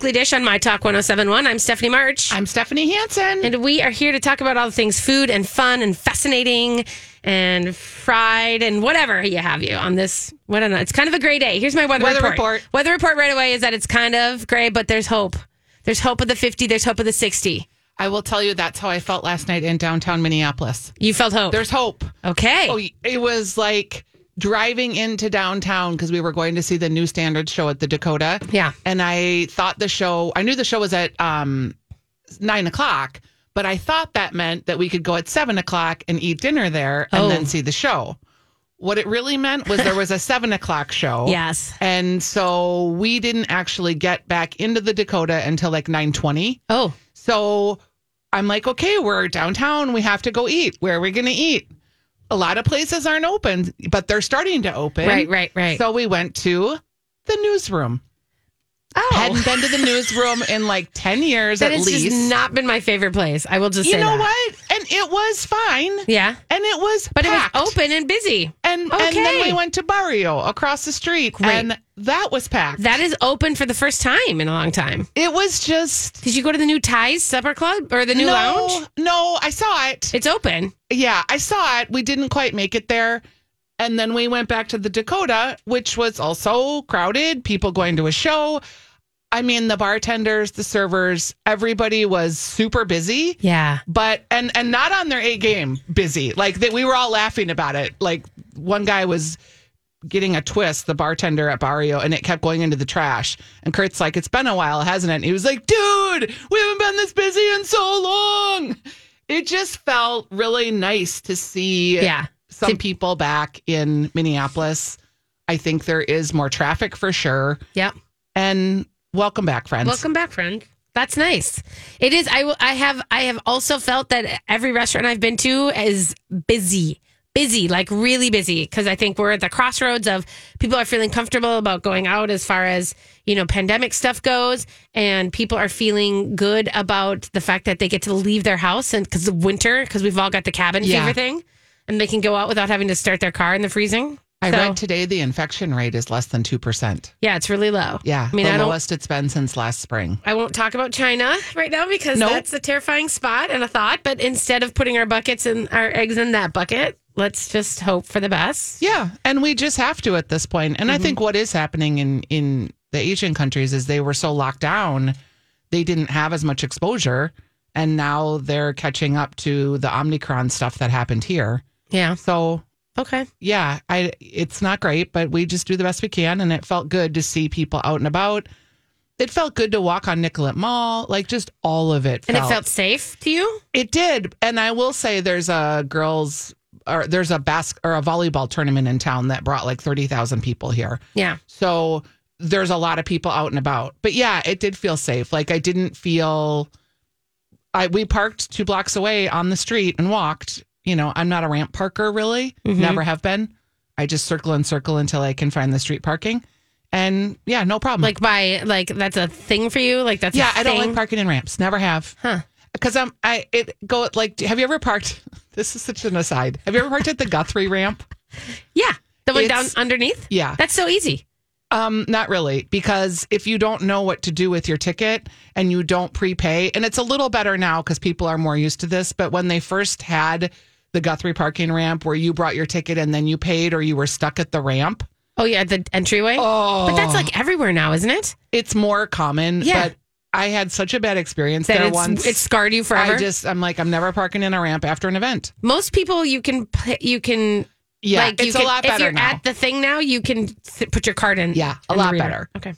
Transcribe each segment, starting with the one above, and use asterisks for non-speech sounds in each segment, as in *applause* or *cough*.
weekly dish on My Talk 1071. I'm Stephanie March. I'm Stephanie Hansen. And we are here to talk about all the things food and fun and fascinating and fried and whatever you have you on this. What don't know. It's kind of a gray day. Here's my weather, Weather report. report. Weather report right away is that it's kind of gray, but there's hope. There's hope of the 50. There's hope of the 60. I will tell you that's how I felt last night in downtown Minneapolis. You felt hope. There's hope. okay. Oh, it was like driving into downtown because we were going to see the new standards show at the Dakota. Yeah. And I thought the show, I knew the show was at um, nine o'clock, but I thought that meant that we could go at seven o'clock and eat dinner there and Oh. then see the show. What it really meant was there was a *laughs* seven o'clock show. Yes. And so we didn't actually get back into the Dakota until like 920. Oh, So I'm like, okay, we're downtown. We have to go eat. Where are we going to eat? A lot of places aren't open, but they're starting to open. Right, right, right. So we went to the newsroom. Oh. Hadn't been to the newsroom in like 10 years that at least. not been my favorite place. I will just say. you say know that. what? And it was fine. Yeah. And it was But packed. it was open and busy. And, and then Okay. we went to Barrio across the street. Great. And that was packed. That is open for the first time in a long time. it was just. Did you go to the new Ties Supper Club or the new no, lounge? No, I saw it. It's open. Yeah, I saw it. We didn't quite make it there. And then we went back to the Dakota, which was also crowded, people going to a show. I mean, the bartenders, the servers, everybody was super busy. Yeah. But and and not on their A game busy. Like that we were all laughing about it. Like one guy was getting a twist, the bartender at Barrio, and it kept going into the trash. And Kurt's like, It's been a while, hasn't it? And he was like, Dude, we haven't been this busy in so long. It just felt really nice to see Yeah. Some people back in Minneapolis. I think there is more traffic for sure. Yep. And welcome back, friends. Welcome back, friend. That's nice. It is. I. I have. I have also felt that every restaurant I've been to is busy, busy, like really busy. Because I think we're at the crossroads of people are feeling comfortable about going out as far as you know pandemic stuff goes, and people are feeling good about the fact that they get to leave their house and because of winter, because we've all got the cabin Yeah. fever thing, and they can go out without having to start their car in the freezing. I So, read today the infection rate is less than 2%. Yeah, it's really low. Yeah, I mean, the I don't. lowest it's been since last spring. I won't talk about China right now because Nope. that's a terrifying spot and a thought. But instead of putting our buckets and our eggs in that bucket, let's just hope for the best. Yeah, and we just have to at this point. And I Mm-hmm. think what is happening in in the Asian countries is they were so locked down, they didn't have as much exposure, and now they're catching up to the Omicron stuff that happened here. Yeah. So Okay. yeah, I it's not great, but we just do the best we can, and it felt good to see people out and about. It felt good to walk on Nicollet Mall, like just all of it. And it felt safe to you? It did, and I will say there's a girls or there's a bas- or a volleyball tournament in town that brought like thirty thousand people here. Yeah. So there's a lot of people out and about. But yeah, it did feel safe. Like I didn't feel. I we parked two blocks away on the street and walked. You know, I'm not a ramp parker really. Mm-hmm. Never have been. I just circle and circle until I can find the street parking. And yeah, no problem. Like by like that's a thing for you? Like that's Yeah, I don't like parking in ramps. Never have. Huh. Because I'm I it go like have you ever parked *laughs* this is such an aside. Have you ever parked at the Guthrie ramp? Yeah. The one down underneath? Yeah. That's so easy. Um, not really, because if you don't know what to do with your ticket and you don't prepay, and it's a little better now because people are more used to this, but when they first had the Guthrie parking ramp where you brought your ticket and then you paid or you were stuck at the ramp, Oh yeah, the entryway. Oh. But that's like everywhere now, isn't it? it's more common. Yeah. But I had such a bad experience That there it's once. It scarred you forever. I just I'm like I'm never parking in a ramp after an event. Most people you can you can Yeah, like you it's can, a lot better. if you're now. at the thing now you can th- put your card in Yeah, a in lot better. okay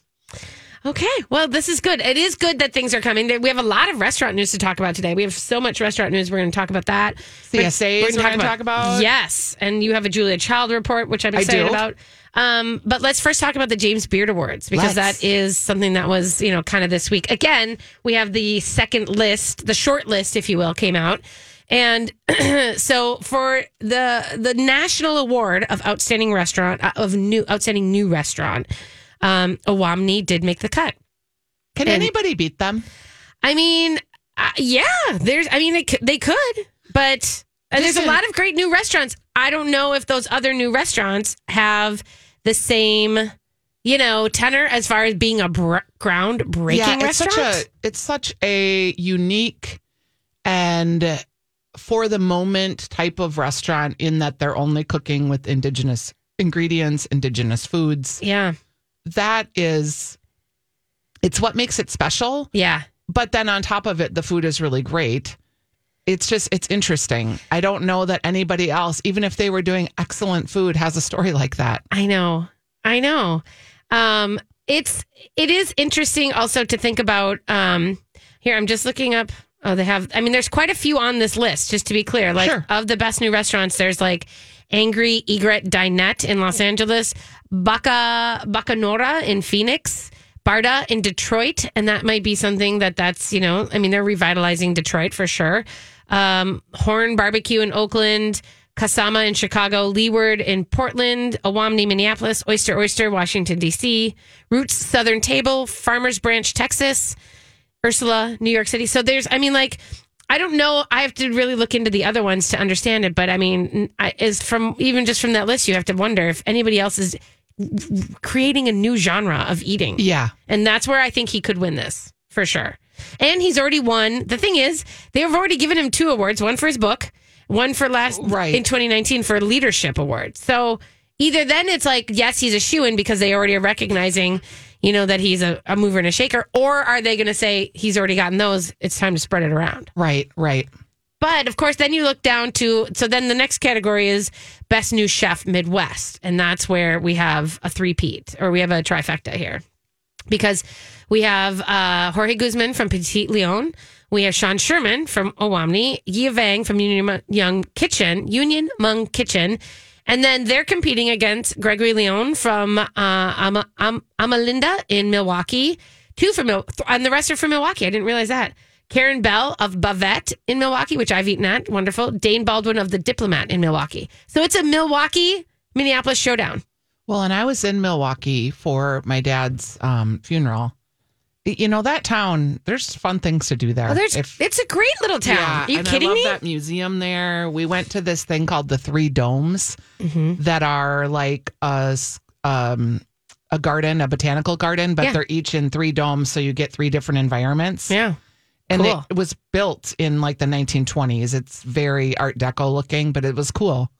okay well this is good it is good that things are coming we have a lot of restaurant news to talk about today we have so much restaurant news we're going to talk about that CSAs we're gonna talk about. yes and you have a julia child report which i'm excited about um, but let's first talk about the James Beard Awards because Let's. that is something that was, you know, kind of this week. Again, we have the second list, the short list, if you will, came out. And *clears throat* so for the the national award of outstanding restaurant uh, of new outstanding new restaurant, um, Owamni did make the cut. Can And- anybody beat them? I mean, uh, yeah, there's. I mean, they could, they could, but uh, there's a lot of great new restaurants. I don't know if those other new restaurants have the same you know, tenor as far as being a br- groundbreaking yeah, it's restaurant. such a it's such a unique and for the moment type of restaurant in that they're only cooking with indigenous ingredients, indigenous foods. yeah, That is it's what makes it special. yeah. But then on top of it, the food is really great. It's just it's interesting. I don't know that anybody else, even if they were doing excellent food, has a story *laughs* like that. I know. I know. Um, it's it is interesting also to think about. Um, here, I'm just looking up. Oh, they have. I mean, there's quite a few on this list. Just to be clear, like Sure. of the best new restaurants, there's like Angry Egret Dinette in Los Angeles, Baca Bacanora in Phoenix. Barda in Detroit, and that might be something that that's you know, I mean, they're revitalizing Detroit for sure. Um, Horn Barbecue in Oakland, Kasama in Chicago, Leeward in Portland, Owamni, Minneapolis, Oyster Oyster, Washington D.C., Roots Southern Table, Farmers Branch, Texas, Ursula, New York City. So there's, I mean, like. I don't know. I have to really look into the other ones to understand it. But I mean, I, is from even just from that list, you have to wonder if anybody else is creating a new genre of eating. Yeah. And that's where I think he could win this for sure. And he's already won. The thing is, they've already given him two awards one for his book, one for last Right. in 2019 for leadership award. So either then it's like, yes, he's a shoe in because they already are recognizing, you know, that he's a, a mover and a shaker. Or are they going to say he's already gotten those? It's time to spread it around. Right, right. But of course, then you look down to so then the next category is best new chef Midwest, and that's where we have a three-peat or we have a trifecta here because we have uh, Jorge Guzman from Petit Leon, we have Sean Sherman from Owamni, Yia Vang from Union Young Kitchen, Union Hmong Kitchen. And then they're competing against Gregory Leon from uh, Ama, Am, Amilinda in Milwaukee. Two from Mil- and the rest are from Milwaukee. I didn't realize that. Karen Bell of Bavette in Milwaukee, which I've eaten at. Wonderful. Dane Baldwin of the Diplomat in Milwaukee. So it's a Milwaukee Minneapolis showdown. Well, and I was in Milwaukee for my dad's um, funeral. You know that town. There's fun things to do there. Oh, there's If- it's a great little town. Yeah, Are you kidding I love me? that museum there. We went to this thing called the Three Domes Mm-hmm. that are like a um, a garden, a botanical garden, but Yeah. they're each in three domes, so you get three different environments. Yeah. and cool. it was built in like the 1920s. It's very Art Deco looking, but it was cool.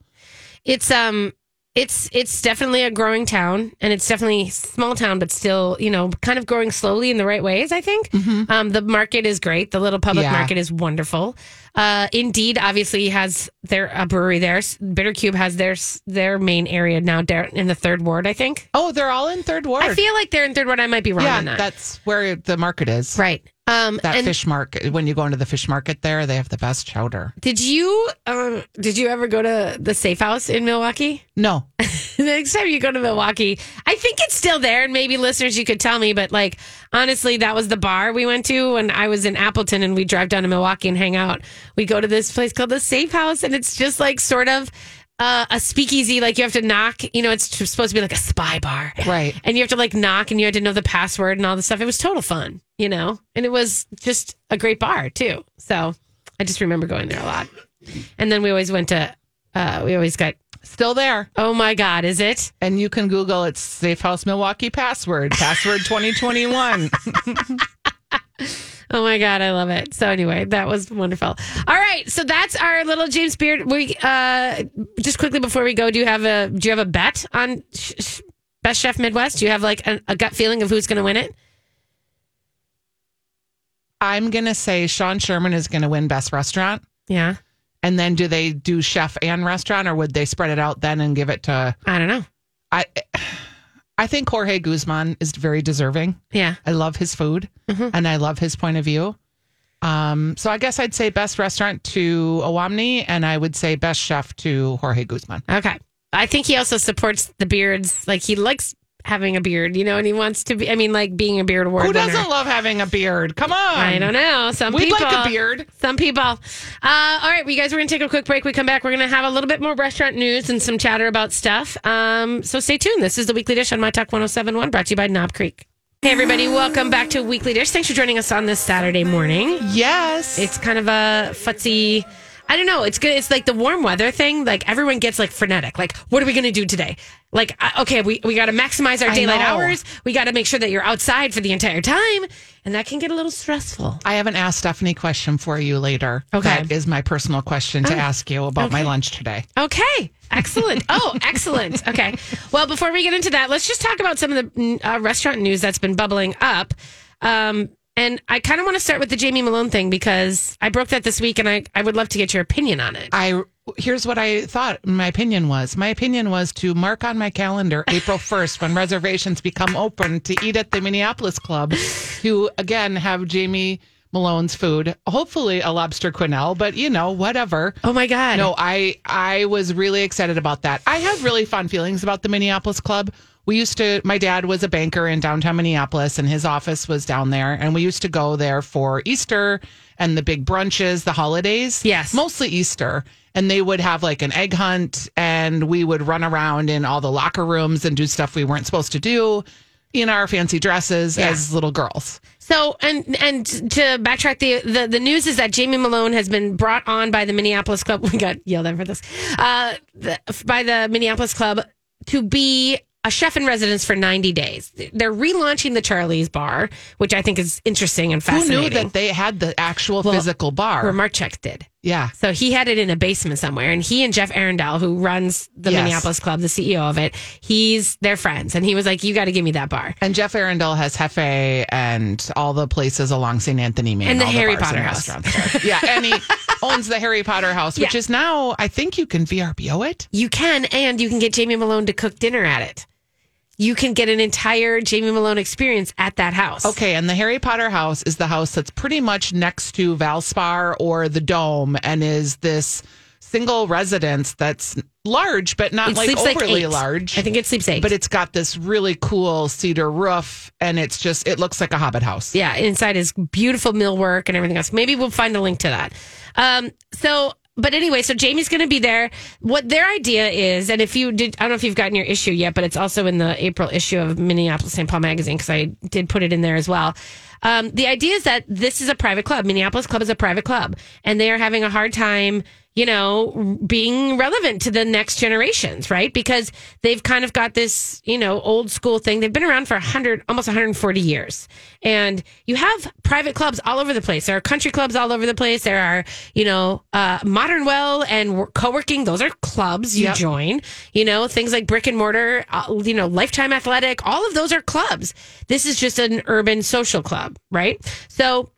It's um it's it's definitely a growing town and it's definitely small town but still, you know, kind of growing slowly in the right ways, I think. Um the market is great. The little public Mm-hmm. Yeah. market is wonderful. Uh Indeed obviously has their a brewery there. Bitter Cube has their their main area now there in the 3rd ward, I think. Oh, they're all in Third Ward. I feel like they're in 3rd ward. I might be wrong yeah, on that. that's where the market is. right. Um That fish market. When you go into the fish market there, they have the best chowder. did you um did you ever go to the Safe House in Milwaukee? *laughs* No, the next time you go to Milwaukee, I think it's still there. And maybe listeners, you could tell me. But like, honestly, that was the bar we went to when I was in Appleton and we drive down to Milwaukee and hang out. We go to this place called the Safe House, and it's just like sort of uh, a speakeasy. Like you have to knock. You know, it's supposed to be like a spy bar, *laughs* Right. And you have to like knock, and you had to know the password and all this stuff. It was total fun, you know, and it was just a great bar too. So I just remember going there a lot. And then we always went to. Uh, we always got. still there. Oh my God, is it? And you can Google it's Safe House Milwaukee password, password 2021. *laughs* *laughs* Oh my god, I love it. So anyway, that was wonderful. All right, so that's our little James Beard. We uh just quickly before we go, do you have a do you have a bet on sh- sh- Best Chef Midwest? Do you have like a, a gut feeling of who's going to win it? I'm going to say Sean Sherman is going to win Best Restaurant. Yeah, And then do they do chef and restaurant or would they spread it out then and give it to I don't know. I I think Jorge Guzman is very deserving. Yeah, I love his food and I love his point of view. Um, so I guess I'd say best restaurant to Owamni and I would say best chef to Jorge Guzman. okay. I think he also supports the beards. Like he likes having a beard, you know, and he wants to be. I mean, like being a beard award Who doesn't love having a beard? Come on. I don't know. Some We'd people like a beard. Some people. Uh, all right, you guys, we're gonna take a quick break. We come back. We're gonna have a little bit more restaurant news and some chatter about stuff. Um, so stay tuned. This is the Weekly Dish on My Talk 1071, brought to you by Knob Creek. Hey everybody, welcome back to Weekly Dish. Thanks for joining us on this Saturday morning. Yes. It's kind of a futzy I don't know. It's good. It's like the warm weather thing. Like everyone gets like frenetic. Like, what are we going to do today? Like, okay, we, we got to maximize our daylight hours. We got to make sure that you're outside for the entire time. And that can get a little stressful. I have an Ask Stephanie question for you later. Okay. That is my personal question to ask you about my lunch today. Okay. Excellent. Oh, *laughs* excellent. Okay. Well, before we get into that, let's just talk about some of the uh, restaurant news that's been bubbling up. Um, and I kind of want to start with the Jamie Malone thing because I broke that this week and I, I would love to get your opinion on it. I here's what I thought my opinion was. My opinion was to mark on my calendar April *laughs* 1st when reservations become open to eat at the Minneapolis Club who again have Jamie Malone's food, hopefully a lobster quenelle, but you know, whatever. Oh my God. No, I I was really excited about that. I have really fond feelings about the Minneapolis Club. We used to my dad was a banker in downtown Minneapolis and his office was down there and we used to go there for Easter and the big brunches, the holidays. Yes. Mostly Easter. And they would have like an egg hunt and we would run around in all the locker rooms and do stuff we weren't supposed to do in our fancy dresses Yeah. as little girls. So and and to backtrack the, the the news is that Jamie Malone has been brought on by the Minneapolis Club. *laughs* We got yelled at for this. Uh, the, by the Minneapolis Club to be a chef in residence for 90 days. They're relaunching the Charlie's Bar, which I think is interesting and fascinating. Who knew that they had the actual physical bar? Where Marchek did. yeah. So he had it in a basement somewhere, and he and Jeff Arundel, who runs the Yes. Minneapolis Club, the CEO of it, he's their friends, and he was like, "You got to give me that bar." And Jeff Arundel has Jefe and all the places along St. Anthony Main. And the Harry Potter house. yeah, and he *laughs* owns the Harry Potter house, which Yeah. is now, I think you can VRBO it. You can, and you can get Jamie Malone to cook dinner at it. You can get an entire Jamie Malone experience at that house. Okay, and the Harry Potter house is the house that's pretty much next to Valspar or the Dome and is this single residence that's large, but not It like sleeps like overly large. I think it sleeps eight. but it's got this really cool cedar roof and it's just, it looks like a Hobbit house. yeah, inside is beautiful millwork and everything else. Maybe we'll find a link to that. Um, so, but anyway, so Jamie's going to be there. What their idea is, and if you did, I don't know if you've gotten your issue yet, but it's also in the April issue of Minneapolis St. Paul magazine because I did put it in there as well. Um, the idea is that this is a private club. Minneapolis Club is a private club, and they are having a hard time, you know, being relevant to the next generations, right? Because they've kind of got this, you know, old school thing. They've been around for 100, almost 140 years. And you have private clubs all over the place. There are country clubs all over the place. There are, you know, uh, Modern Well and co working. Those are clubs you Yep. join. You know, things like brick and mortar, uh, you know, Lifetime Athletic, all of those are clubs. This is just an urban social club, right? So,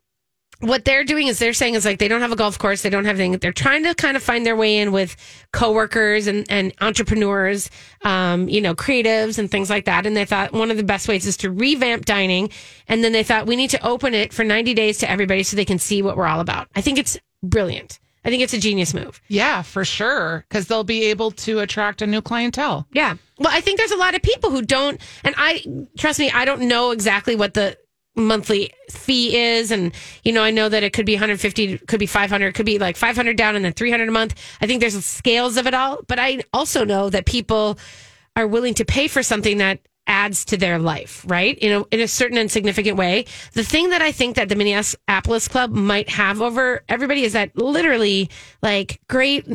what they're doing is they're saying is like they don't have a golf course, they don't have anything. They're trying to kind of find their way in with coworkers and, and entrepreneurs, um, you know, creatives and things like that. And they thought one of the best ways is to revamp dining. And then they thought we need to open it for 90 days to everybody so they can see what we're all about. I think it's brilliant. I think it's a genius move. Yeah, for sure. Because they'll be able to attract a new clientele. Yeah. Well, I think there's a lot of people who don't, and I trust me, I don't know exactly what the monthly fee is, and you know, I know that it could be 150, could be 500, could be like 500 down and then 300 a month. I think there's scales of it all, but I also know that people are willing to pay for something that adds to their life, right? In a, in a certain and significant way. The thing that I think that the Minneapolis Club might have over everybody is that literally like great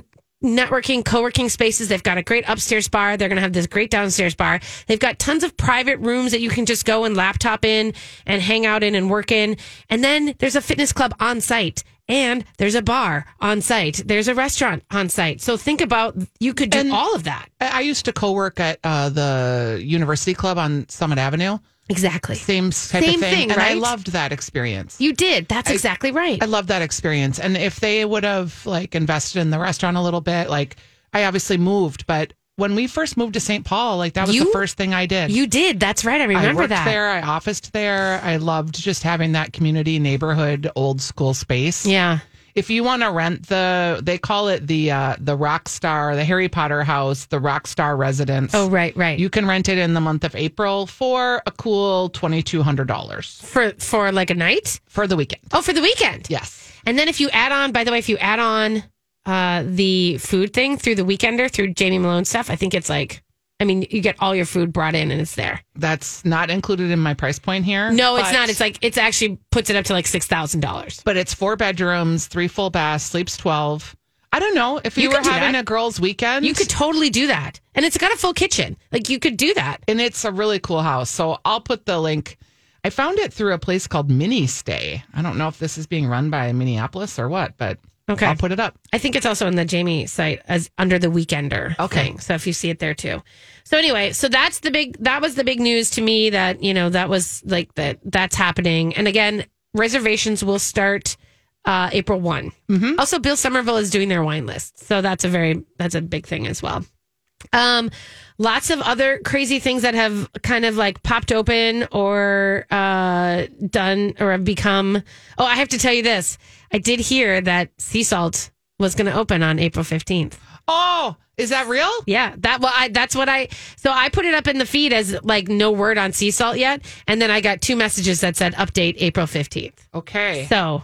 networking, co-working spaces. They've got a great upstairs bar. They're going to have this great downstairs bar. They've got tons of private rooms that you can just go and laptop in and hang out in and work in. And then there's a fitness club on site and there's a bar on site. There's a restaurant on site. So think about you could do And- all of that. I I used to co-work at uh, the University Club on Summit Avenue. Exactly. Same type Same of thing, thing, and I loved that experience. You did. That's exactly right. I love that experience. And if they would have like invested in the restaurant a little bit, like I obviously moved, but when we first moved to St. Paul, like that was the first thing I did. you did. That's right. I remember that. I worked that. there. I officed there. I loved just having that community neighborhood old school space. Yeah. If you want to rent the, they call it the uh, the Rock Star, the Harry Potter house, the Rock Star residence. Oh, right, right. You can rent it in the month of April for a cool twenty two hundred dollars for for like a night. for the weekend. Oh, for the weekend. Yes. And then if you add on, by the way, if you add on uh, the food thing through the weekender through Jamie Malone stuff, I think it's like, I mean, you get all your food brought in and it's there. That's not included in my price point here. No, it's not. It's like it's actually puts it up to like six thousand dollars. but it's four bedrooms, three full baths, sleeps 12. I don't know if you, You were having that. a girls' weekend. You could totally do that. And it's got a full kitchen. Like you could do that. and it's a really cool house. So I'll put the link. I found it through a place called Mini Stay. I don't know if this is being run by Minneapolis or what, but Okay. I'll put it up. I think it's also on the Jamie site as under the weekender. Okay. thing. So if you see it there too. So anyway, so that's the big that was the big news to me that, you know, that was like that that's happening. And again, reservations will start uh April one Also Bill Summerville is doing their wine list. So that's a very that's a big thing as well. Um, lots of other crazy things that have kind of like popped open or uh, done or have become. Oh, I have to tell you this. I did hear that Sea Salt was going to open on April 15th. Oh, is that real? Yeah, that well, I that's what I. So I put it up in the feed as like no word on sea salt yet, and then I got two messages that said update April fifteenth. Okay. So,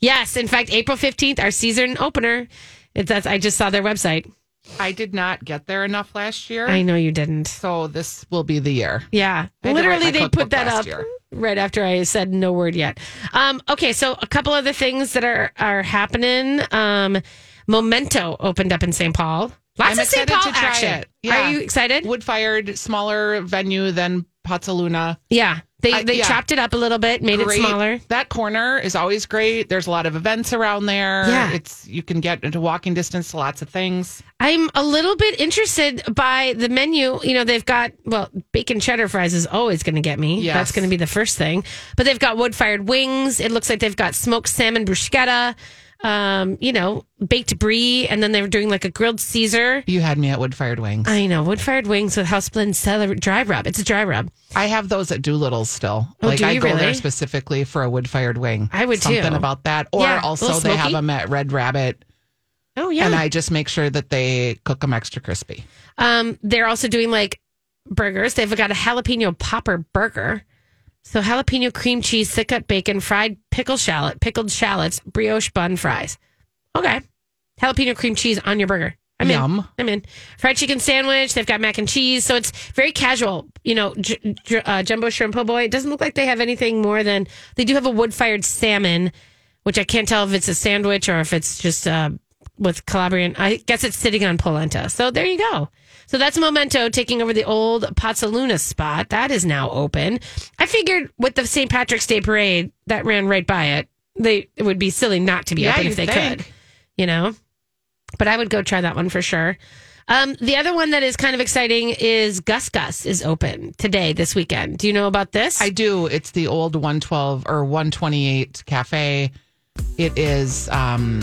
yes, in fact, April fifteenth, our season opener. It's that's I just saw their website. I did not get there enough last year. I know you didn't. so this will be the year. Yeah, I had to write literally, they put that up year. right after I said no word yet. Um, okay, so a couple other things that are are happening. Um, Memento opened up in St. Paul. Lots I'm of St. excited Paul to try action. it. Yeah. Are you excited? Wood fired, smaller venue than Pazzaluna. yeah, they I- they yeah. chopped it up a little bit, made Great. it smaller. That corner is always great. There's a lot of events around there. Yeah. It's you can get into walking distance to lots of things. I'm a little bit interested by the menu. You know, they've got, well, bacon cheddar fries is always going to get me. Yes. That's going to be the first thing. But they've got wood fired wings. It looks like they've got smoked salmon bruschetta, um, you know, baked brie. And then they were doing like a grilled Caesar. You had me at wood fired wings. I know, wood fired wings with house blend celery dry rub. It's a dry rub. I have those at Doolittle's still. Oh, like do I you go there really? specifically for a wood fired wing. I would Something too. about that. Or Yeah, also they have them at Red Rabbit, Oh, yeah. and I just make sure that they cook them extra crispy. Um, they're also doing like burgers. They've got a jalapeno popper burger. So jalapeno cream cheese, thick cut bacon, fried pickle shallot, pickled shallots, brioche bun fries. Okay. Jalapeno cream cheese on your burger. I'm Yum. in. I'm in. Fried chicken sandwich. They've got mac and cheese. So it's very casual. You know, j- j- uh, jumbo shrimp po' boy. It doesn't look like they have anything more than they do have a wood fired salmon, which I can't tell if it's a sandwich or if it's just uh, with Calabrian. I guess it's sitting on polenta. So there you go. So that's Memento taking over the old Pazzaluna spot. That is now open. I figured with the St. Patrick's Day parade that ran right by it, they it would be silly not to be Yeah, open if they think. could. You know? But I would go try that one for sure. Um, the other one that is kind of exciting is Gus Gus is open today, this weekend. Do you know about this? I do. It's the old 112 or 128 cafe. It is. Um,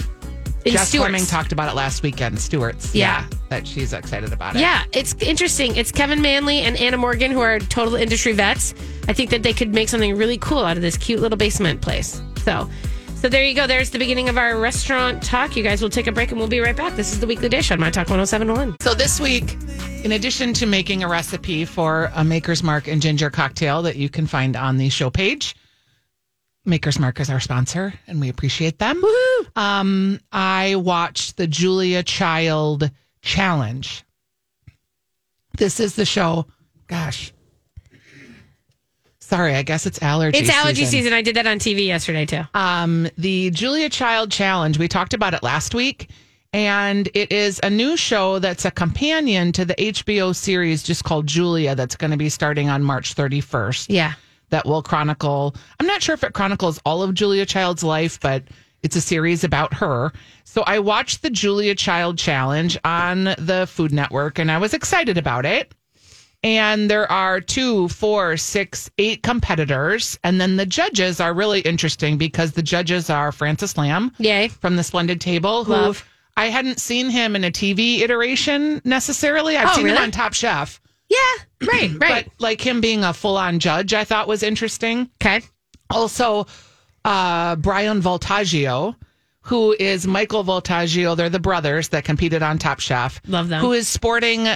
Jess Stewart's. Fleming talked about it last weekend. Stewart's. Yeah. that she's excited about it. Yeah, it's interesting. It's Kevin Manley and Anna Morgan who are total industry vets. I think that they could make something really cool out of this cute little basement place. So, so there you go. There's the beginning of our restaurant talk. You guys will take a break and we'll be right back. This is the weekly dish on My Talk 1071. So this week, in addition to making a recipe for a Maker's Mark and ginger cocktail that you can find on the show page, Maker's Mark is our sponsor, and we appreciate them. Um, I watched the Julia Child Challenge. This is the show. Gosh, sorry, I guess it's allergy. It's allergy season. I did that on TV yesterday too. um, the Julia Child Challenge. We talked about it last week, and it is a new show that's a companion to the HBO series just called Julia that's going to be starting on March 31st. Yeah. That will chronicle, I'm not sure if it chronicles all of Julia Child's life, but it's a series about her. So I watched the Julia Child Challenge on the Food Network and I was excited about it. And there are two, four, six, eight competitors. And then the judges are really interesting because the judges are Francis Lam Yay. from the Splendid Table, who Love. I hadn't seen him in a TV iteration necessarily. I've Oh, seen him on Top Chef. Yeah. Right. *clears throat* Right. But like him being a full on judge, I thought was interesting. okay. Also, uh, Bryan Voltaggio, who is Michael Voltaggio. They're the brothers that competed on Top Chef. Love them. Who is sporting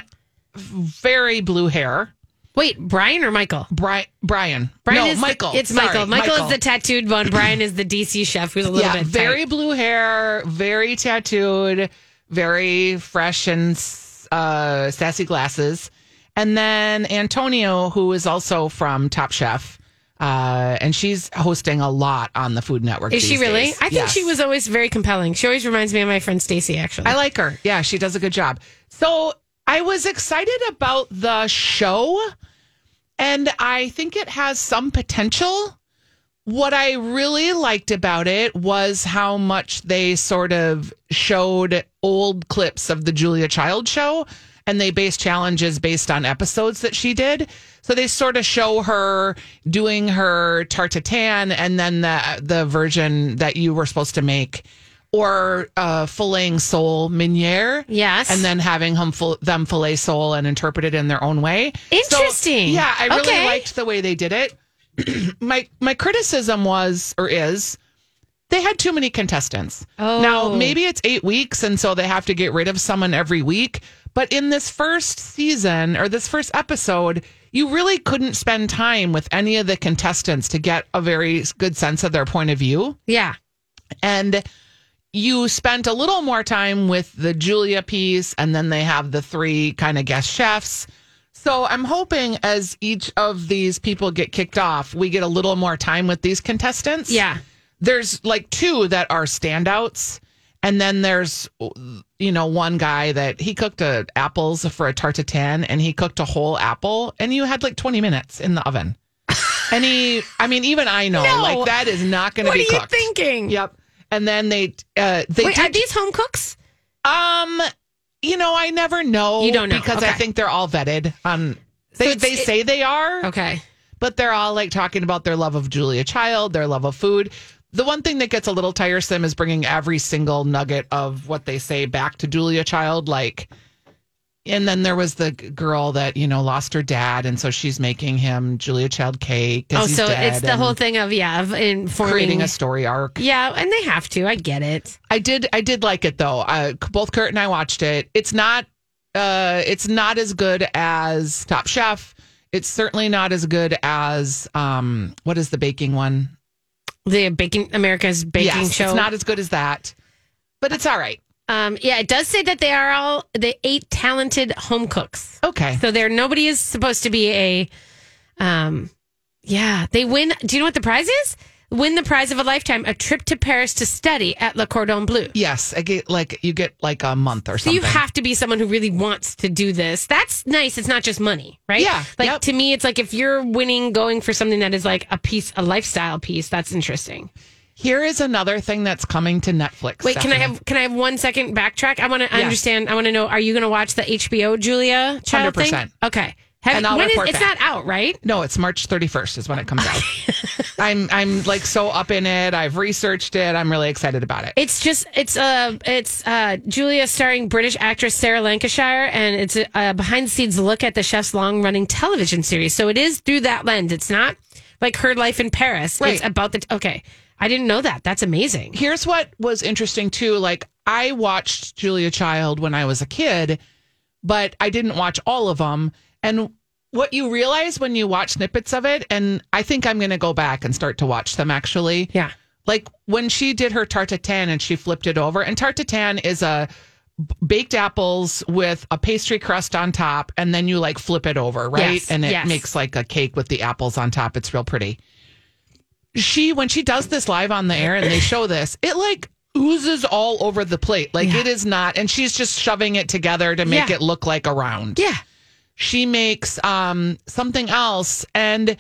very blue hair. Wait, Bryan or Michael? Bri- Bryan. Bryan no, is Michael. it's Sorry, Michael. Michael. is the tattooed one. Bryan is the DC chef who's a little yeah, bit very tight. blue hair, very tattooed, very fresh and uh, sassy glasses. And then Antonia, who is also from Top Chef, Uh, and she's hosting a lot on the Food Network. Is she really? days. I think Yes. she was always very compelling. She always reminds me of my friend Stacy, actually. I like her. Yeah, she does a good job. So I was excited about the show, and I think it has some potential. What I really liked about it was how much they sort of showed old clips of the Julia Child show and they base challenges based on episodes that she did. So they sort of show her doing her tarte tatin and then the the version that you were supposed to make or uh filleting sole meunière. Yes. And then having them, fil- them fillet sole and interpret it in their own way. So, Interesting. yeah, I really Okay. liked the way they did it. *clears throat* my my criticism was or is they had too many contestants. Oh. Now maybe it's eight weeks, and so they have to get rid of someone every week. But in this first season or this first episode, you really couldn't spend time with any of the contestants to get a very good sense of their point of view. yeah. And you spent a little more time with the Julia piece, and then they have the three kind of guest chefs. So I'm hoping as each of these people get kicked off, we get a little more time with these contestants. Yeah. There's like two that are standouts. And then there's, you know, one guy that he cooked a apples for a tarte tatin and he cooked a whole apple and you had like 20 minutes in the oven. *laughs* and he, I mean, even I know, No. like that is not going to be cooked. What are you thinking? Yep. And then they uh they Wait, did, are these home cooks? um you know, I never know You don't know. because I think they're all vetted Um, they it's- they it- say they are, Okay. but they're all like talking about their love of Julia Child, their love of food. The one thing that gets a little tiresome is bringing every single nugget of what they say back to Julia Child like and then there was the girl that you know lost her dad, and so she's making him Julia Child cake. Oh, so it's the whole thing of yeah, of informing. creating a story arc. yeah, and they have to. I get it. I did I did like it though. Uh, both Kurt and I watched it. It's not uh it's not as good as Top Chef. It's certainly not as good as um what is the baking one? The baking America's baking yes, show. it's not as good as that. But it's all right. um, yeah, it does say that they are all the eight talented home cooks. Okay. So there, nobody is supposed to be a. Um, yeah, they win. Do you know what the prize is? Win the prize of a lifetime: a trip to Paris to study at Le Cordon Bleu. Yes, I get like you get like a month or So something. you have to be someone who really wants to do this. That's nice. It's not just money, right? Yeah, Like yep. to me, it's like if you're winning, going for something that is like a piece, a lifestyle piece. That's interesting. Here is another thing that's coming to Netflix. Wait, can I have can I have one second backtrack? I want to Yes. understand. I want to know. Are you going to watch the HBO Julia Child thing? 100%. Okay. Have, And when is- it's back. not out, right? No, it's March 31st is when it comes out. *laughs* I'm I'm like so up in it. I've researched it. I'm really excited about it. It's just it's uh it's uh Julia starring British actress Sarah Lancashire, and it's a, a behind the scenes look at the chef's long running television series. So it is through that lens. It's not like her life in Paris. Right. It's about the okay. I didn't know that. That's amazing. here's what was interesting too. Like I watched Julia Child when I was a kid, but I didn't watch all of them. And what you realize when you watch snippets of it, and I think I'm going to go back and start to watch them actually. Yeah. Like when she did her tarte tatin and she flipped it over, and tarte tatin is a baked apples with a pastry crust on top, and then you like flip it over, right? Yes, and it yes. makes like a cake with the apples on top. It's real pretty she when she does this live on the air and they show this, it like oozes all over the plate. Like Yeah. it is not, and she's just shoving it together to make Yeah. it look like a round. Yeah. She makes um something else and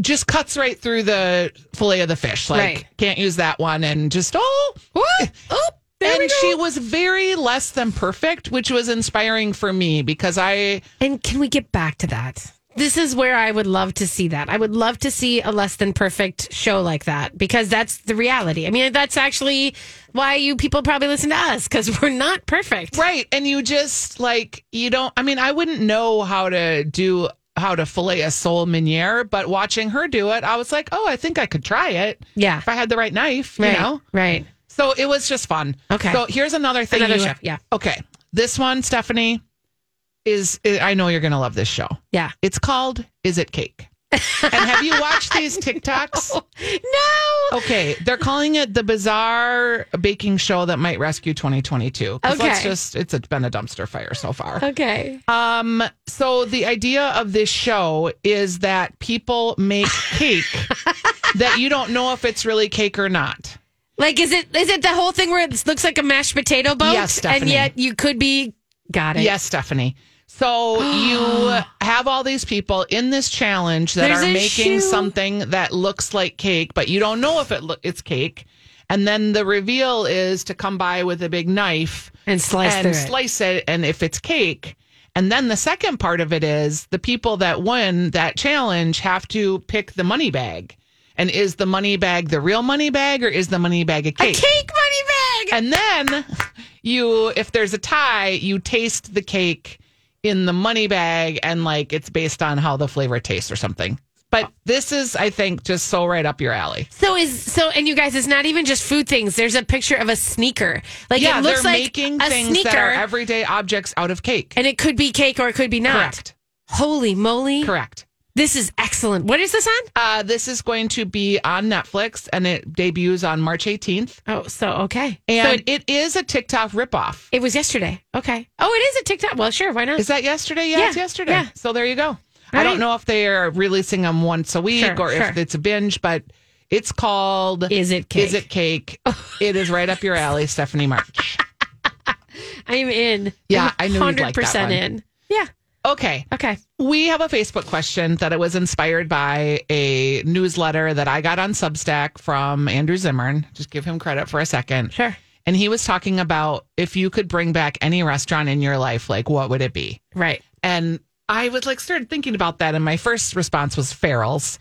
just cuts right through the fillet of the fish. Like Right. can't use that one and just oh What? Oh, there we and she was very less than perfect, which was inspiring for me because I And can we get back to that? This is where I would love to see that. I would love to see a less than perfect show like that because that's the reality. I mean, that's actually why you people probably listen to us because we're not perfect. Right. And you just like, you don't, I mean, I wouldn't know how to do, how to fillet a sole meunière, but watching her do it, I was like, oh, I think I could try it. Yeah. If I had the right knife, Right. you know? Right. So it was just fun. Okay. So here's another thing. Another you- chef, yeah. Okay. This one, Stephanie, is, I know you're going to love this show. Yeah. It's called Is It Cake? and have you watched *laughs* these TikToks? No. Okay, they're calling it the bizarre baking show that might rescue 2022. 'Cause Let's just it's been a dumpster fire so far. Okay. Um, so the idea of this show is that people make cake *laughs* that you don't know if it's really cake or not. Like, is it is it the whole thing where it looks like a mashed potato boat? Yes, Stephanie. and yet you could be. Got it. Yes, Stephanie. So you *gasps* have all these people in this challenge that There's are making shoe. something that looks like cake, but you don't know if it lo- it's cake. And then the reveal is to come by with a big knife And slice and it. slice it, and if it's cake. And then the second part of it is the people that win that challenge have to pick the money bag. And is the money bag the real money bag or is the money bag a A cake? cake money bag. And then you, if there's a tie, you taste the cake in the money bag and like it's based on how the flavor tastes or something. But this is, I think, just so right up your alley. So is so, and you guys, it's not even just food things. There's a picture of a sneaker. Like yeah, it looks they're like making a things sneaker, that are everyday objects out of cake. and it could be cake or it could be not. Correct. Holy moly! Correct. This is excellent. What is this on? Uh, this is going to be on Netflix and it debuts on March 18th. Oh, so okay. And so it, it is a TikTok ripoff. it was yesterday. Okay. Oh, it is a TikTok. Well, sure. Why not? Is that yesterday? Yeah, Yeah, it's yesterday. yeah. So there you go. I don't know if they are releasing them once a week Sure, or if it's a binge, but it's called Is it cake? Is it cake? *laughs* it is right up your alley, Stephanie March. *laughs* I'm in. Yeah, I'm I knew you'd like that 100% one. in. Yeah. Okay. Okay. We have a Facebook question that it was inspired by a newsletter that I got on Substack from Andrew Zimmern. Just give him credit for a second. Sure. And he was talking about if you could bring back any restaurant in your life, like what would it be? Right. And I was like, started thinking about that. And my first response was Farrell's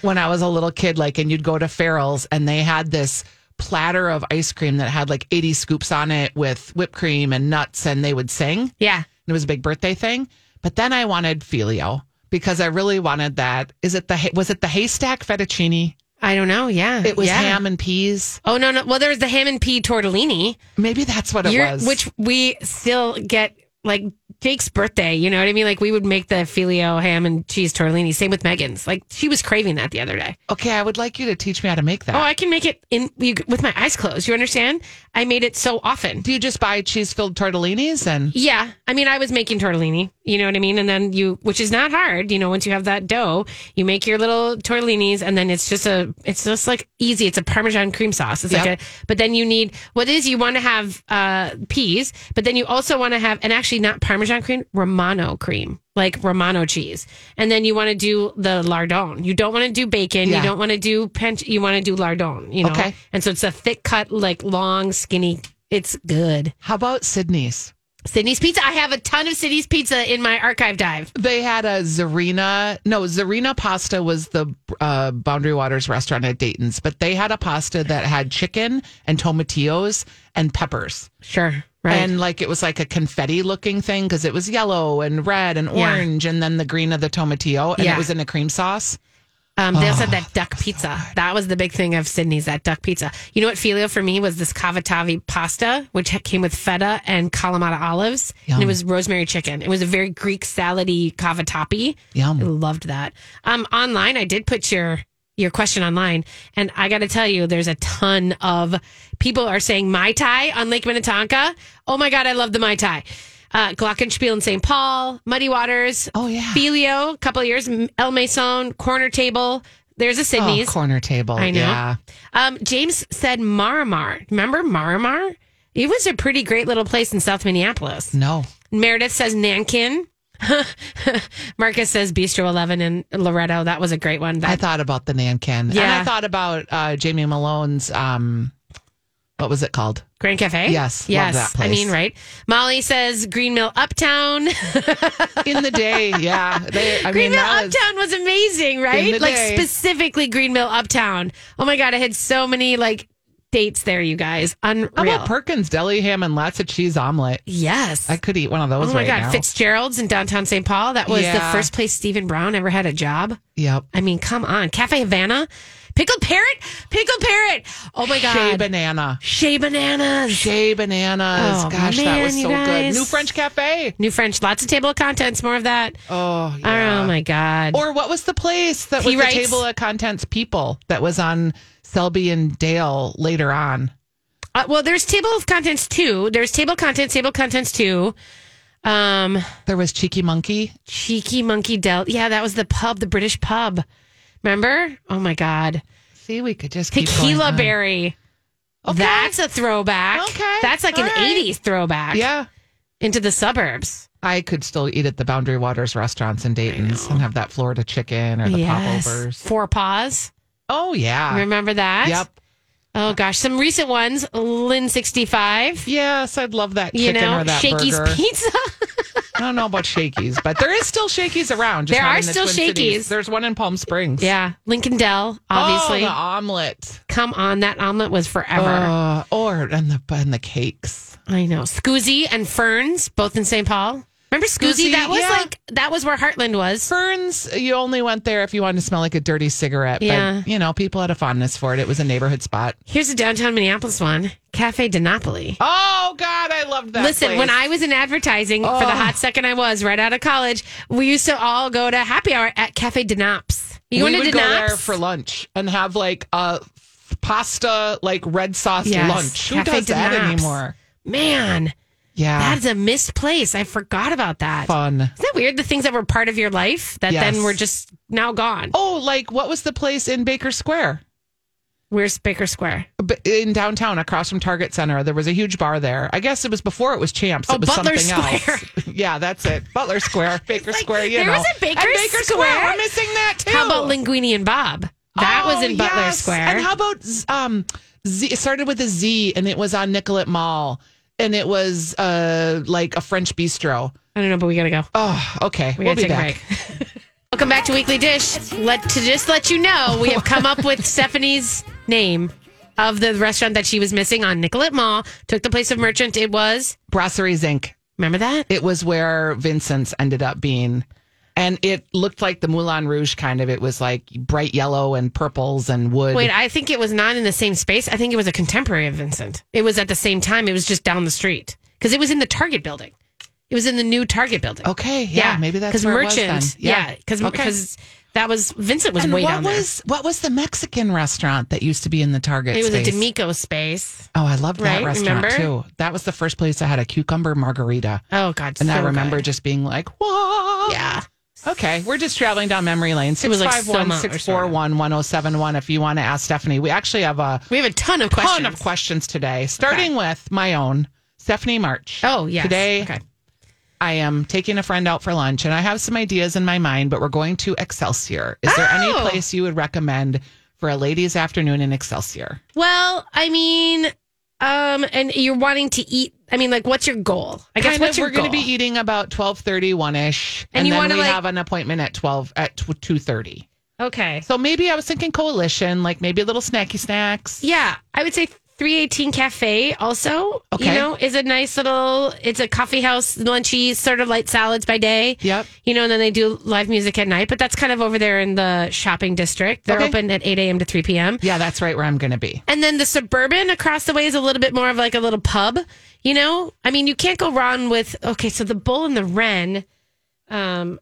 when I was a little kid. Like, and you'd go to Farrell's and they had this platter of ice cream that had like 80 scoops on it with whipped cream and nuts, and they would sing. Yeah. And it was a big birthday thing. But then I wanted Figlio because I really wanted that. Is it the, was it the haystack fettuccine? I don't know. Yeah. It was yeah. ham and peas. Oh no no. Well, there's the ham and pea tortellini. Maybe that's what it You're- was. Which we still get like Jake's birthday. You know what I mean? Like we would make the Figlio ham and cheese tortellini. Same with Megan's. Like she was craving that the other day. okay, I would like you to teach me how to make that. Oh, I can make it in you, with my eyes closed. You understand? I made it so often. Do you just buy cheese filled tortellinis and Yeah, I mean, I was making tortellini. You know what I mean? And then you, which is not hard. You know, once you have that dough, you make your little tortellinis, and then it's just a, it's just like easy. It's a Parmesan cream sauce. It's like a, but then you need what is you want to have uh peas, but then you also want to have, and actually not Parmesan cream, Romano cream, like Romano cheese, and then you want to do the lardon. You don't want to do bacon. Yeah. You don't want to do pen. You want to do lardon. You know, Okay. and so it's a thick cut, like long, skinny. It's good. how about Sidney's? Sidney's Pizza. I have a ton of Sidney's Pizza in my archive dive. They had a Zarina. No, Zarina pasta was the uh, Boundary Waters restaurant at Dayton's, but they had a pasta that had chicken and tomatillos and peppers. Sure. Right. And like it was like a confetti looking thing because it was yellow and red and Yeah. orange and then the green of the tomatillo and Yeah. it was in a cream sauce. um, they also Oh, had that duck pizza. that was the big thing of Sidney's, that duck pizza. You know what Figlio for me was this cavatappi pasta, which came with feta and Kalamata olives. And it was rosemary chicken. It was a very Greek salady cavatappi. I loved that. Um, online, I did put your your question online, and I got to tell you, there's a ton of people are saying Mai Tai on Lake Minnetonka. Oh my God, I love the Mai Tai. Uh, Glockenspiel in St. Paul, Muddy Waters, Oh, yeah. Figlio, a couple of years, El Mason, Corner Table. There's a Oh, Sidney's. corner table. I know. Yeah. Um, James said Maramar. Remember Maramar? It was a pretty great little place in South Minneapolis. No. Meredith says Nankin. *laughs* Marcus says Bistro 11 in Loretto. That was a great one. I thought about the Nankin. And Yeah. I thought about uh, Jamie Malone's, um, what was it called? Grand Cafe? Yes, Yes. that place. I mean, right. Molly says Green Mill Uptown. *laughs* In the day, yeah. They, I Green mean, Mill that was, Uptown was amazing, right? Like day. specifically Green Mill Uptown. Oh my God. I had so many like dates there, you guys. Unreal. how about Perkins Deli Ham and lots of cheese omelet? yes. I could eat one of those Oh my right God, now. Fitzgerald's in downtown St. Paul. That was the first place Stephen Brown ever had a job. Yep. I mean, come on. Cafe Havana. Pickled parrot, pickled parrot. Oh my god, Shea banana. Shea bananas. Shea bananas. Oh, Gosh, that was so good. New French Cafe. New French, lots of table of contents. More of that. Oh, oh yeah. Oh my god. Or what was the place that He was writes- the table of contents people that was on Selby and Dale later on? Uh, well, there's table of contents two. There's table of contents, table of contents two. Um, There was Cheeky Monkey. Cheeky Monkey Del. Yeah, that was the pub, the British pub. Remember? Oh my god. See, we could just keep going Tequila. Berry. Okay. That's a throwback. Okay. That's like All an right. 80s throwback Yeah. into the suburbs. I could still eat at the Boundary Waters restaurants in Dayton's and have that Florida chicken or the yes. popovers. Forepaugh's. Oh yeah. Remember that? Yep. Oh gosh, some recent ones. Lynn 65. Yes, I'd love that You know, or that Shakey's burger. Pizza. *laughs* I don't know about Shakey's, but there is still Shakey's around. Just There are the still Twin Cities. Shakey's. There's one in Palm Springs. yeah. Lincoln Dell, obviously. Oh, the omelet. Come on, that omelet was forever. Uh, or and the and the cakes. I know. Scoozy and Ferns, both in St. Paul. Remember Scoozy? Scoozy, that was yeah. like that was where Heartland was. Ferns, you only went there if you wanted to smell like a dirty cigarette. Yeah. But you know, people had a fondness for it. It was a neighborhood spot. Here's a downtown Minneapolis one, Cafe di Napoli. Oh God, I loved that. Listen, place. when I was in advertising for the Oh. hot second I was right out of college, we used to all go to happy hour at Cafe de Naps. You we went would to go there for lunch and have like a pasta like red sauce Yes, lunch. Who Cafe does de that anymore? Man, Yeah, that's a missed place. I forgot about that. fun. Isn't that weird? The things that were part of your life that Yes. then were just now gone. Oh, like what was the place in Baker Square? Where's Baker Square? In downtown, across from Target Center, there was a huge bar there. I guess it was before it was Champs. Oh, it was Butler something Square. else. *laughs* yeah, that's it. Butler Square, *laughs* Baker Square. You there know, was a Baker Baker Square? We're missing that too. How about Linguini and Bob? That was Oh, in Butler yes. Square. And how about um, Z? It started with a Z, and it was on Nicollet Mall, and it was uh like a French bistro. I don't know, but we gotta go. Oh, okay. We we'll gotta be take back. a break. *laughs* Welcome back to Weekly Dish. Let to just let you know, we have come up with Stephanie's name of the restaurant that she was missing on Nicollet Mall. Took the place of Merchant. It was Brasserie Zinc. remember that? It was where Vincent's ended up being. And it looked like the Moulin Rouge kind of. It was like bright yellow and purples and wood. Wait, I think it was not in the same space. I think it was a contemporary of Vincent. It was at the same time. It was just down the street because it was in the Target building. It was in the new Target building. okay, yeah, maybe that's because where Merchant. it was then. yeah, because Okay. that was Vincent was and way what down there. was what was the Mexican restaurant that used to be in the Target? It was space? a D'Amico space. Oh, I loved that restaurant remember? too. That was the first place I had a cucumber margarita, Oh God, and I remember good. just being like, "Whoa!" yeah. Okay, we're just traveling down memory lane. It was like 651 Soma or 641 1071 if you want to ask Stephanie. We actually have a We have a ton of questions. ton of questions today, starting with my own, Stephanie March. Oh yes. Today, Okay. I am taking a friend out for lunch and I have some ideas in my mind, but we're going to Excelsior. Is there any Oh. place you would recommend for a ladies' afternoon in Excelsior? Well, I mean, um, and you're wanting to eat. I mean, like, what's your goal? I guess Kind what's of, your we're going to be eating about 1230, 1-ish. And And, you then wanna, we like- have an appointment at 12 at 230. Okay. So maybe I was thinking coalition, like maybe a little snacky snacks. Yeah, I would say 318 Cafe also. Okay. You know, is a nice little. It's a coffee house, lunchy, sort of light salads by day. Yep. You know, and then they do live music at night. But that's kind of over there in the shopping district. They're Okay. open at 8 a.m. to 3 p.m. Yeah, that's right where I'm going to be. And then the suburban across the way is a little bit more of like a little pub. You know, I mean, you can't go wrong with. Okay, so the bull and the wren, um,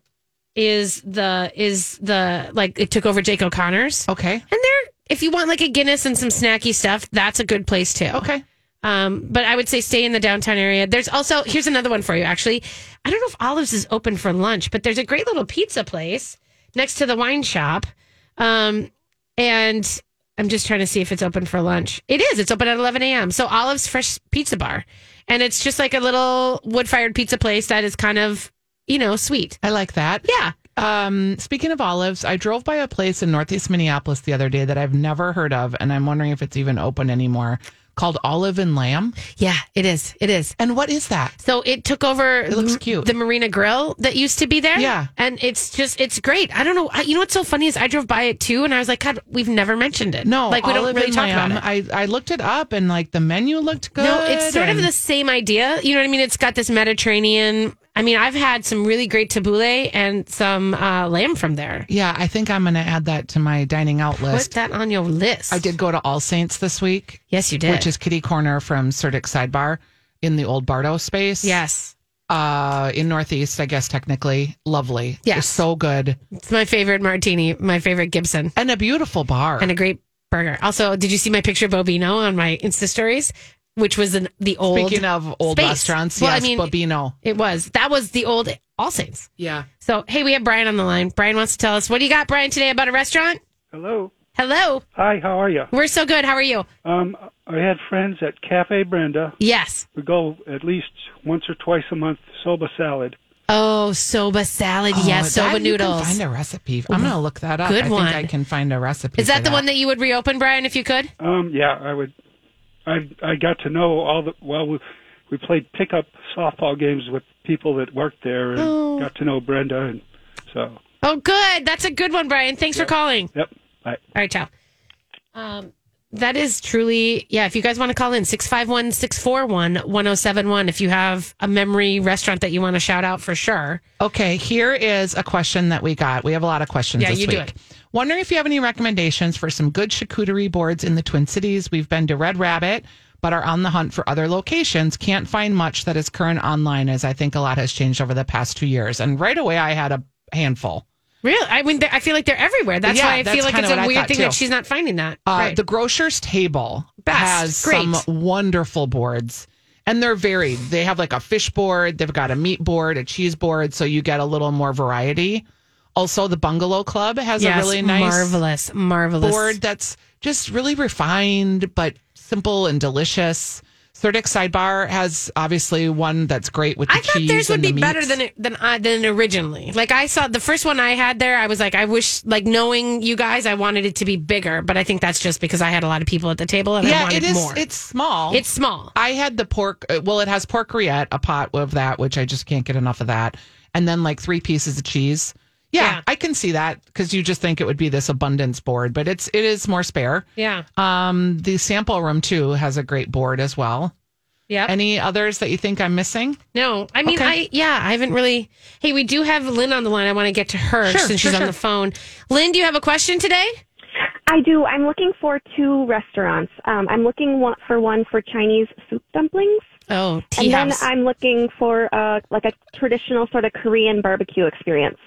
is the is the like it took over Jake O'Connor's, Okay. and there if you want like a Guinness and some snacky stuff, that's a good place too. Okay. Um, but I would say stay in the downtown area. There's also here's another one for you. Actually, I don't know if Olives is open for lunch, but there's a great little pizza place next to the wine shop. Um, and I'm just trying to see if it's open for lunch. It is. It's open at 11 a.m. So Olives Fresh Pizza Bar, and it's just like a little wood fired pizza place that is kind of you know sweet. I like that. Yeah. Um, speaking of olives, I drove by a place in Northeast Minneapolis the other day that I've never heard of, and I'm wondering if it's even open anymore, called Olive and Lamb. Yeah, it is. It is. And what is that? So it took over. It looks cute. The Marina Grill that used to be there. Yeah. and it's just it's great. I don't know. I, you know what's so funny is I drove by it too, and I was like, God, we've never mentioned it. No, like we don't Olive really talk Lamb. about it. I, I looked it up, and like the menu looked good. no, it's sort of the same idea. You know what I mean? It's got this Mediterranean I mean, I've had some really great tabbouleh and some uh, lamb from there. Yeah, I think I'm going to add that to my dining out Put list. that on your list. I did go to All Saints this week, Yes, you did. which is kitty corner from Surdyk Sidebar in the old Bardo space. yes, Uh, in Northeast, I guess technically. Lovely. Yes. It's so good. it's my favorite martini, my favorite Gibson, And a beautiful bar. and a great burger. Also, did you see my picture of Bobino on my Insta stories? Which was an, the old. Speaking of old space. restaurants, Well, I yes, mean- Bobino. it was that was the old All Saints. Yeah. So, hey, we have Brian on the line. Brian wants to tell us what do you got, Brian, today about a restaurant? Hello. Hello, Hi, how are you? we're so good. How are you? Um, I had friends at Cafe Brenda. Yes. We go at least once or twice a month soba salad. Oh, soba salad. yes, Oh, soba that you can noodles. find a recipe. I'm going to look that up. Good I think one. I can find a recipe. Is that for the one that you would reopen, Brian, if you could? Um, yeah, I would. I I got to know all the well. We, we played pickup softball games with people that worked there, and Oh. got to know Brenda, and so Oh, good. That's a good one, Brian. Thanks for calling. yep. Bye. All right, ciao. Um, that is truly, yeah. If you guys want to call in, 651 641 1071. If you have a memory restaurant that you want to shout out for sure. Okay, here is a question that we got. We have a lot of questions Yeah, this you do it. Wondering if you have any recommendations for some good charcuterie boards in the Twin Cities. We've been to Red Rabbit, but are on the hunt for other locations. Can't find much that is current online, as I think a lot has changed over the past two years. And right away, I had a handful. Really? I mean, I feel like they're everywhere. That's Yeah, why I that's feel like it's a weird thing too. that she's not finding that. Uh, right. The grocer's table Best. has Great. some wonderful boards. And they're varied. They have like a fish board, they've got a meat board, a cheese board, so you get a little more variety. Also, the Bungalow Club has yes, a really nice marvelous, marvelous board that's just really refined but simple and delicious. Surdyk Sidebar has obviously one that's great with the I thought theirs would be the better than than I, than originally. Like I saw the first one I had there, I was like, I wish, like knowing you guys, I wanted it to be bigger. But I think that's just because I had a lot of people at the table and I wanted it is. more. It's small. it's small. I had the pork. uh, Well, it has pork rillette, a pot of that, which I just can't get enough of that, and then like three pieces of cheese. Yeah, Yeah. I can see that because you just think it would be this abundance board, but it's it is more spare. Yeah. Um, the sample room too has a great board as well. Yeah. Any others that you think I'm missing? No, I mean, Okay. I yeah, I haven't really. Hey, we do have Lynn on the line. I want to get to her Sure, since sure, she's on the phone. Lynn, do you have a question today? I do. I'm looking for two restaurants. Um, I'm looking one, for one for Chinese soup dumplings, Oh, tea and house. then I'm looking for uh, like a traditional sort of Korean barbecue experience.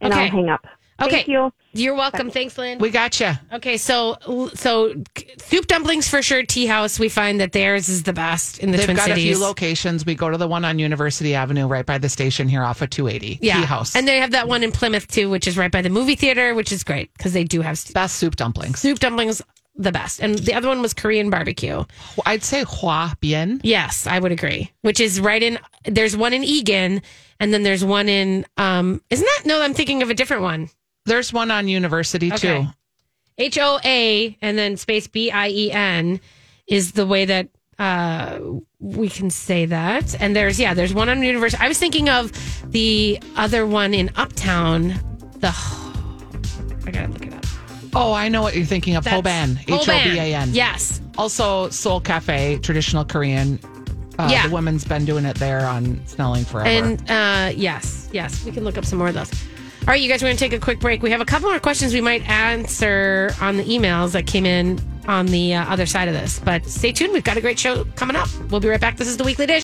And Okay. I'll hang up. Okay. Thank you. You're welcome. Thanks, Lynn. We got you. Okay, so so soup dumplings for sure. Tea house. We find that theirs is the best in the Twin Cities. They've Twin got Cities. a few locations. We go to the one on University Avenue, right by the station here off of 280. yeah, Tea House. and they have that one in Plymouth too, which is right by the movie theater, which is great because they do have s- best soup dumplings. soup dumplings. The best, and the other one was Korean barbecue. I'd say Hoa Bien. Yes, I would agree. Which is right in. There's one in Eagan, and then there's one in. Um, isn't that? No, I'm thinking of a different one. There's one on University Okay. too. H O A and then space B I E N is the way that uh, we can say that. And there's yeah, there's one on University. I was thinking of the other one in Uptown. The *sighs* I gotta look it up. Oh, I know what you're thinking of. Hoban. H O B A N. Yes. Also, Sole Cafe, traditional Korean. Uh, Yeah. The woman's been doing it there on Snelling forever. And uh, yes, yes, we can look up some more of those. All right, you guys, we're going to take a quick break. We have a couple more questions we might answer on the emails that came in on the uh, other side of this. But stay tuned. We've got a great show coming up. We'll be right back. This is the Weekly Dish.